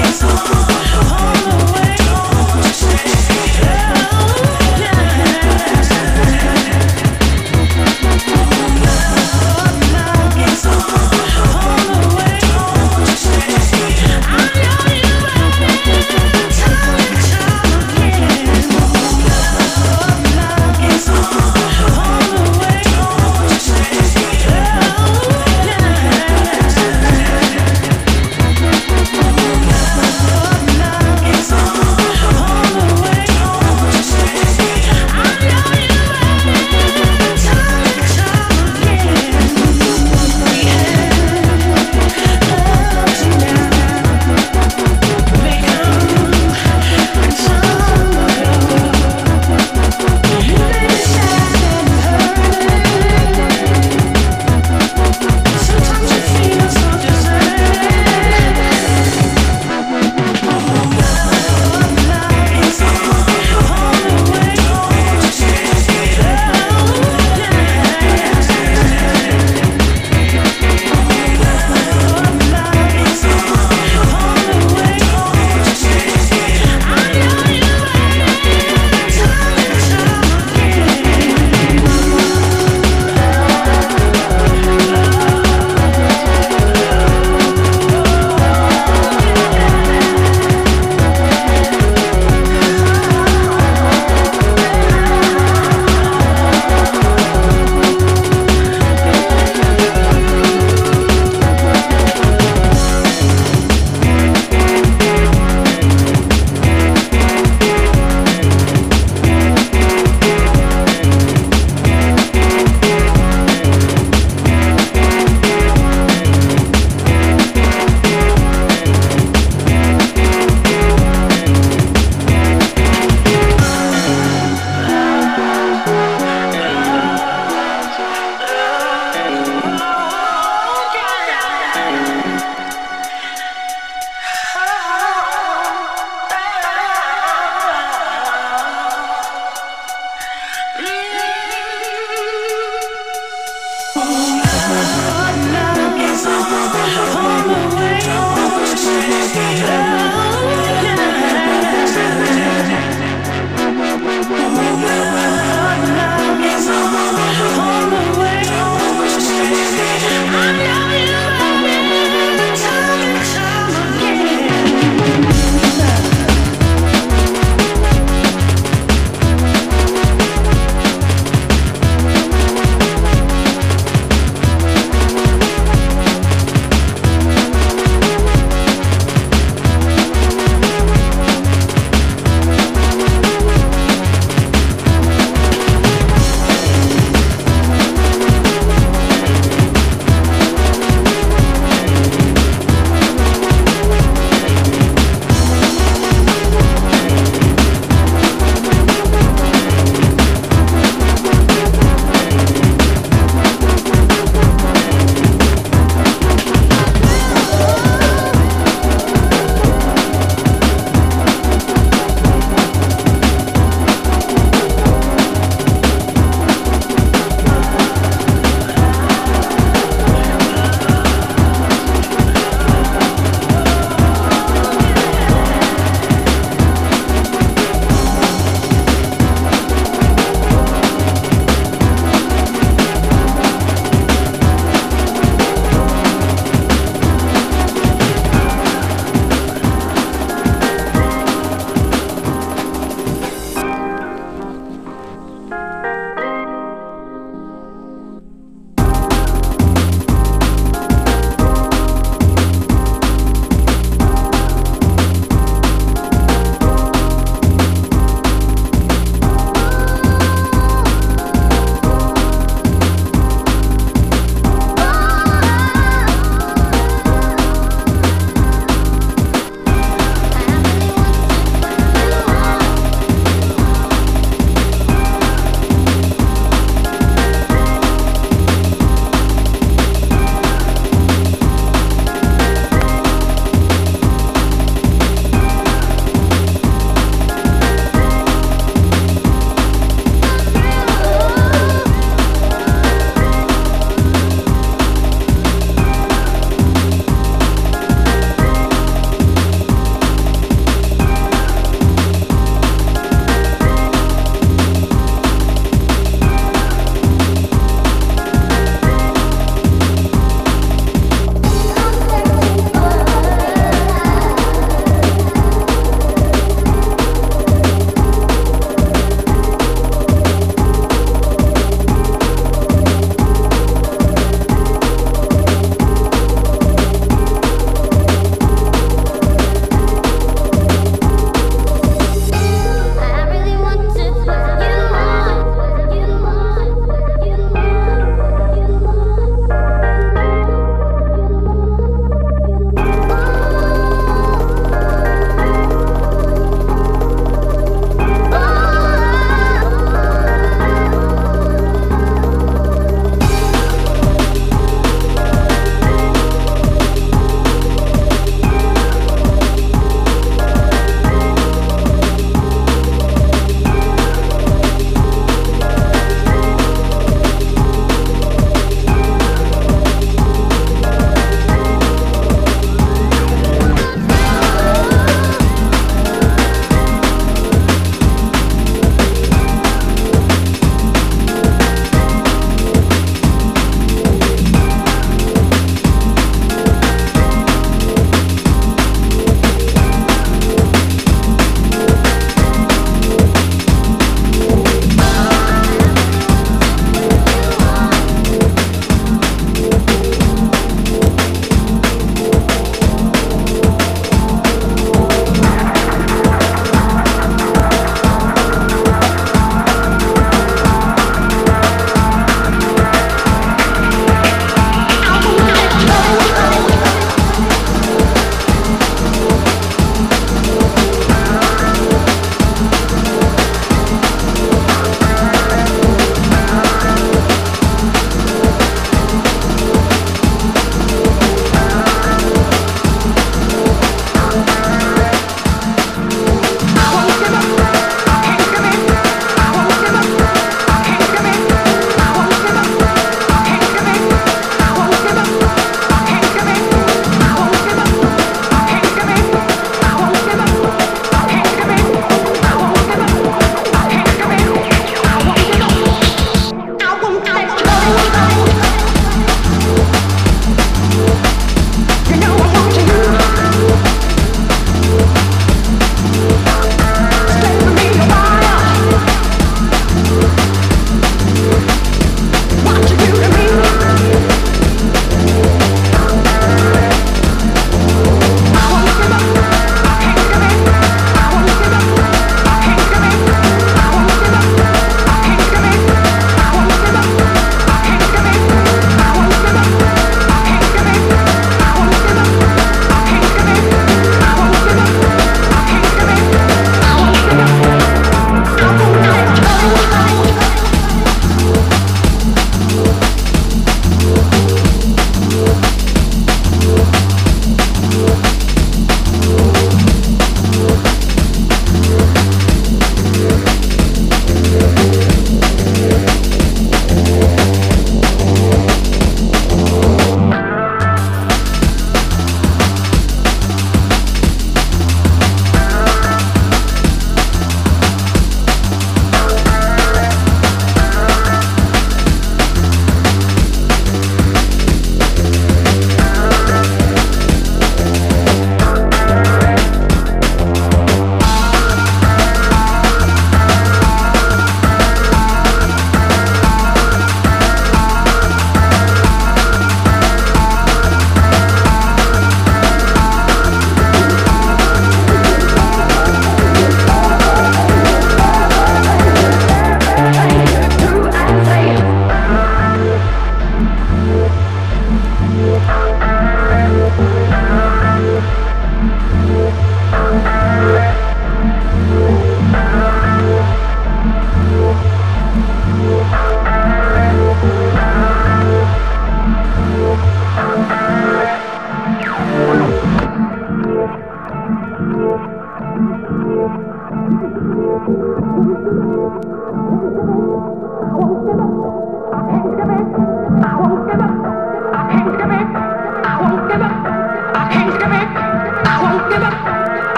It's